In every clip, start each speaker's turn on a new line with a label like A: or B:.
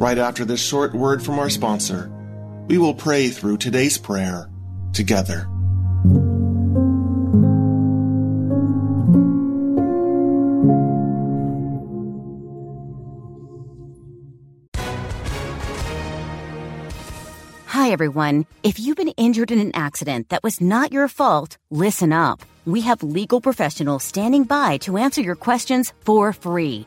A: Right after this short word from our sponsor, we will pray through today's prayer together.
B: Hi, everyone. If you've been injured in an accident that was not your fault, listen up. We have legal professionals standing by to answer your questions for free.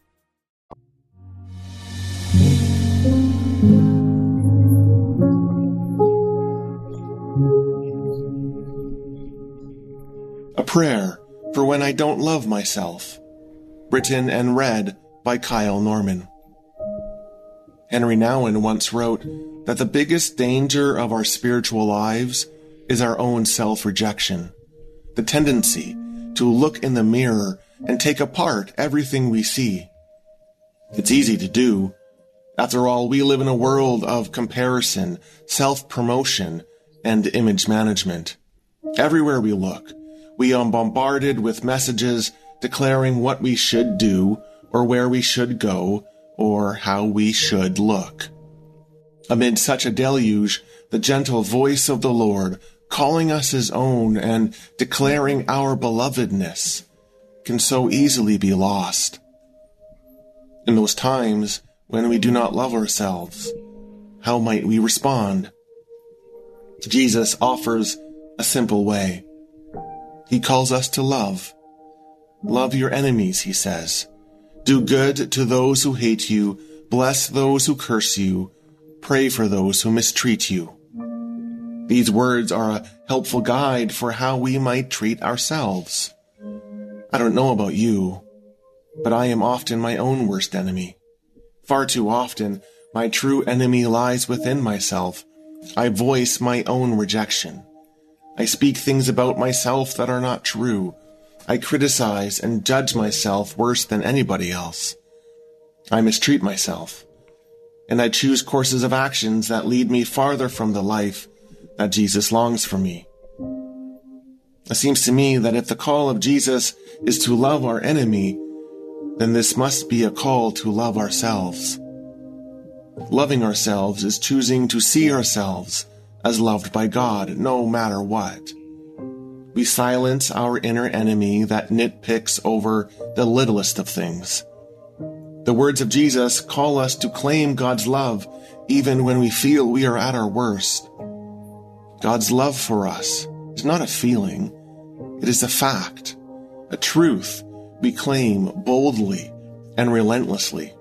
A: A prayer for when I don't love myself. Written and read by Kyle Norman. Henri Nouwen once wrote that the biggest danger of our spiritual lives is our own self rejection, the tendency to look in the mirror and take apart everything we see. It's easy to do. After all, we live in a world of comparison, self promotion, and image management. Everywhere we look, we are bombarded with messages declaring what we should do, or where we should go, or how we should look. Amid such a deluge, the gentle voice of the Lord, calling us his own and declaring our belovedness, can so easily be lost. In those times when we do not love ourselves, how might we respond? Jesus offers a simple way. He calls us to love. Love your enemies, he says. Do good to those who hate you. Bless those who curse you. Pray for those who mistreat you. These words are a helpful guide for how we might treat ourselves. I don't know about you, but I am often my own worst enemy. Far too often, my true enemy lies within myself. I voice my own rejection. I speak things about myself that are not true. I criticize and judge myself worse than anybody else. I mistreat myself. And I choose courses of actions that lead me farther from the life that Jesus longs for me. It seems to me that if the call of Jesus is to love our enemy, then this must be a call to love ourselves. Loving ourselves is choosing to see ourselves as loved by God, no matter what. We silence our inner enemy that nitpicks over the littlest of things. The words of Jesus call us to claim God's love even when we feel we are at our worst. God's love for us is not a feeling, it is a fact, a truth we claim boldly and relentlessly.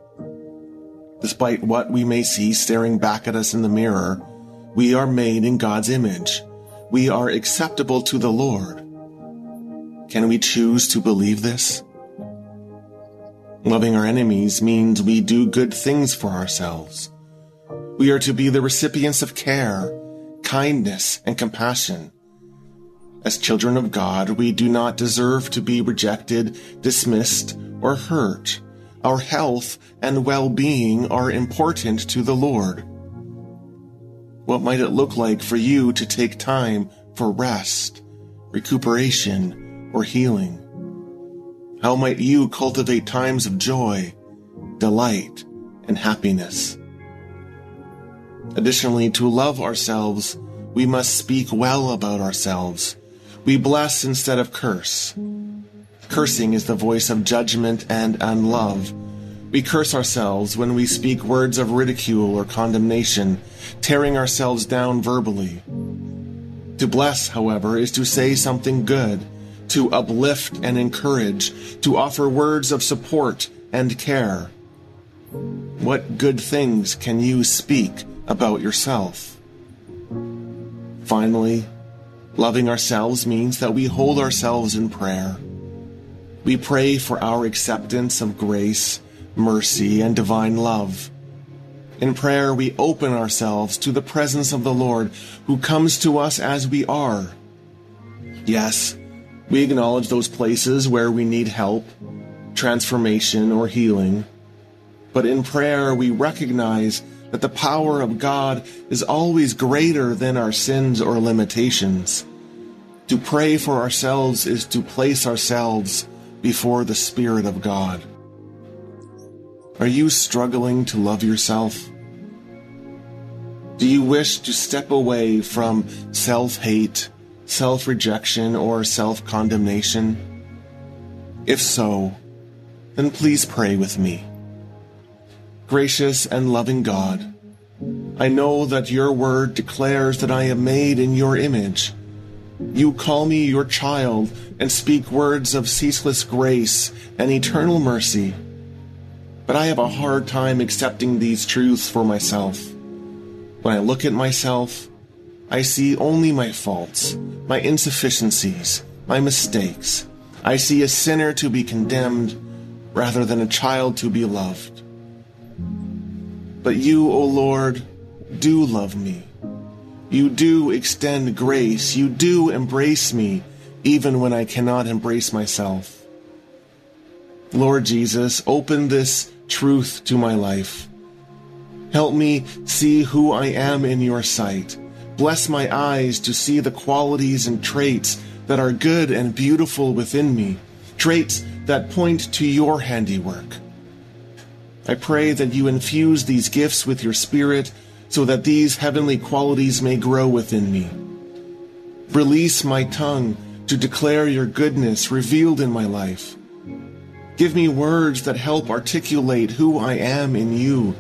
A: Despite what we may see staring back at us in the mirror, we are made in God's image. We are acceptable to the Lord. Can we choose to believe this? Loving our enemies means we do good things for ourselves. We are to be the recipients of care, kindness, and compassion. As children of God, we do not deserve to be rejected, dismissed, or hurt. Our health and well-being are important to the Lord. What might it look like for you to take time for rest, recuperation, or healing? How might you cultivate times of joy, delight, and happiness? Additionally, to love ourselves, we must speak well about ourselves. We bless instead of curse. Cursing is the voice of judgment and unlove. We curse ourselves when we speak words of ridicule or condemnation, tearing ourselves down verbally. To bless, however, is to say something good, to uplift and encourage, to offer words of support and care. What good things can you speak about yourself? Finally, loving ourselves means that we hold ourselves in prayer. We pray for our acceptance of grace, mercy, and divine love. In prayer, we open ourselves to the presence of the Lord who comes to us as we are. Yes, we acknowledge those places where we need help, transformation, or healing. But in prayer, we recognize that the power of God is always greater than our sins or limitations. To pray for ourselves is to place ourselves before the Spirit of God. Are you struggling to love yourself? Do you wish to step away from self hate, self rejection, or self condemnation? If so, then please pray with me. Gracious and loving God, I know that your word declares that I am made in your image. You call me your child and speak words of ceaseless grace and eternal mercy. But I have a hard time accepting these truths for myself. When I look at myself, I see only my faults, my insufficiencies, my mistakes. I see a sinner to be condemned rather than a child to be loved. But you, O Lord, do love me. You do extend grace. You do embrace me, even when I cannot embrace myself. Lord Jesus, open this truth to my life. Help me see who I am in your sight. Bless my eyes to see the qualities and traits that are good and beautiful within me, traits that point to your handiwork. I pray that you infuse these gifts with your Spirit so that these heavenly qualities may grow within me. Release my tongue to declare your goodness revealed in my life. Give me words that help articulate who I am in you.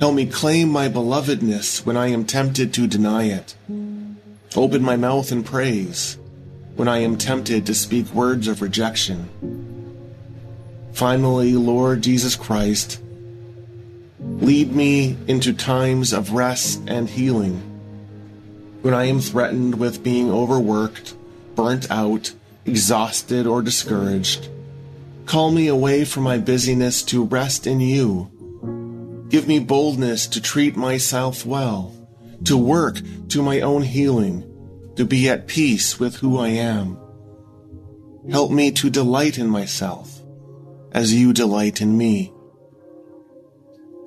A: Help me claim my belovedness when I am tempted to deny it. Open my mouth in praise when I am tempted to speak words of rejection. Finally, Lord Jesus Christ, Lead me into times of rest and healing. When I am threatened with being overworked, burnt out, exhausted, or discouraged, call me away from my busyness to rest in you. Give me boldness to treat myself well, to work to my own healing, to be at peace with who I am. Help me to delight in myself as you delight in me.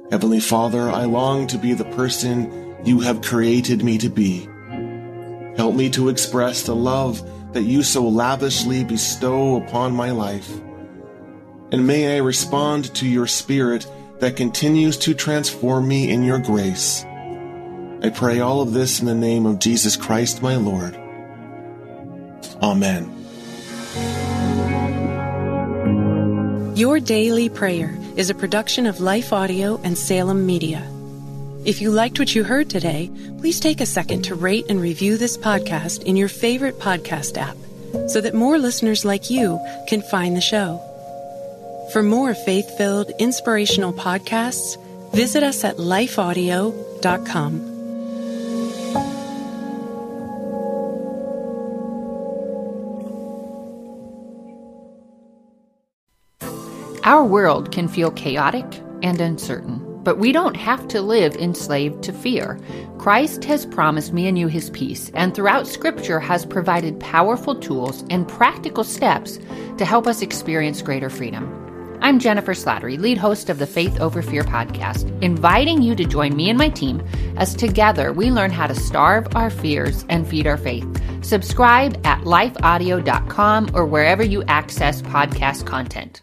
A: Heavenly Father, I long to be the person you have created me to be. Help me to express the love that you so lavishly bestow upon my life. And may I respond to your spirit that continues to transform me in your grace. I pray all of this in the name of Jesus Christ, my Lord. Amen.
C: Your Daily Prayer is a production of Life Audio and Salem Media. If you liked what you heard today, please take a second to rate and review this podcast in your favorite podcast app so that more listeners like you can find the show. For more faith filled, inspirational podcasts, visit us at lifeaudio.com.
D: Our world can feel chaotic and uncertain, but we don't have to live enslaved to fear. Christ has promised me and you his peace, and throughout Scripture has provided powerful tools and practical steps to help us experience greater freedom. I'm Jennifer Slattery, lead host of the Faith Over Fear podcast, inviting you to join me and my team as together we learn how to starve our fears and feed our faith. Subscribe at lifeaudio.com or wherever you access podcast content.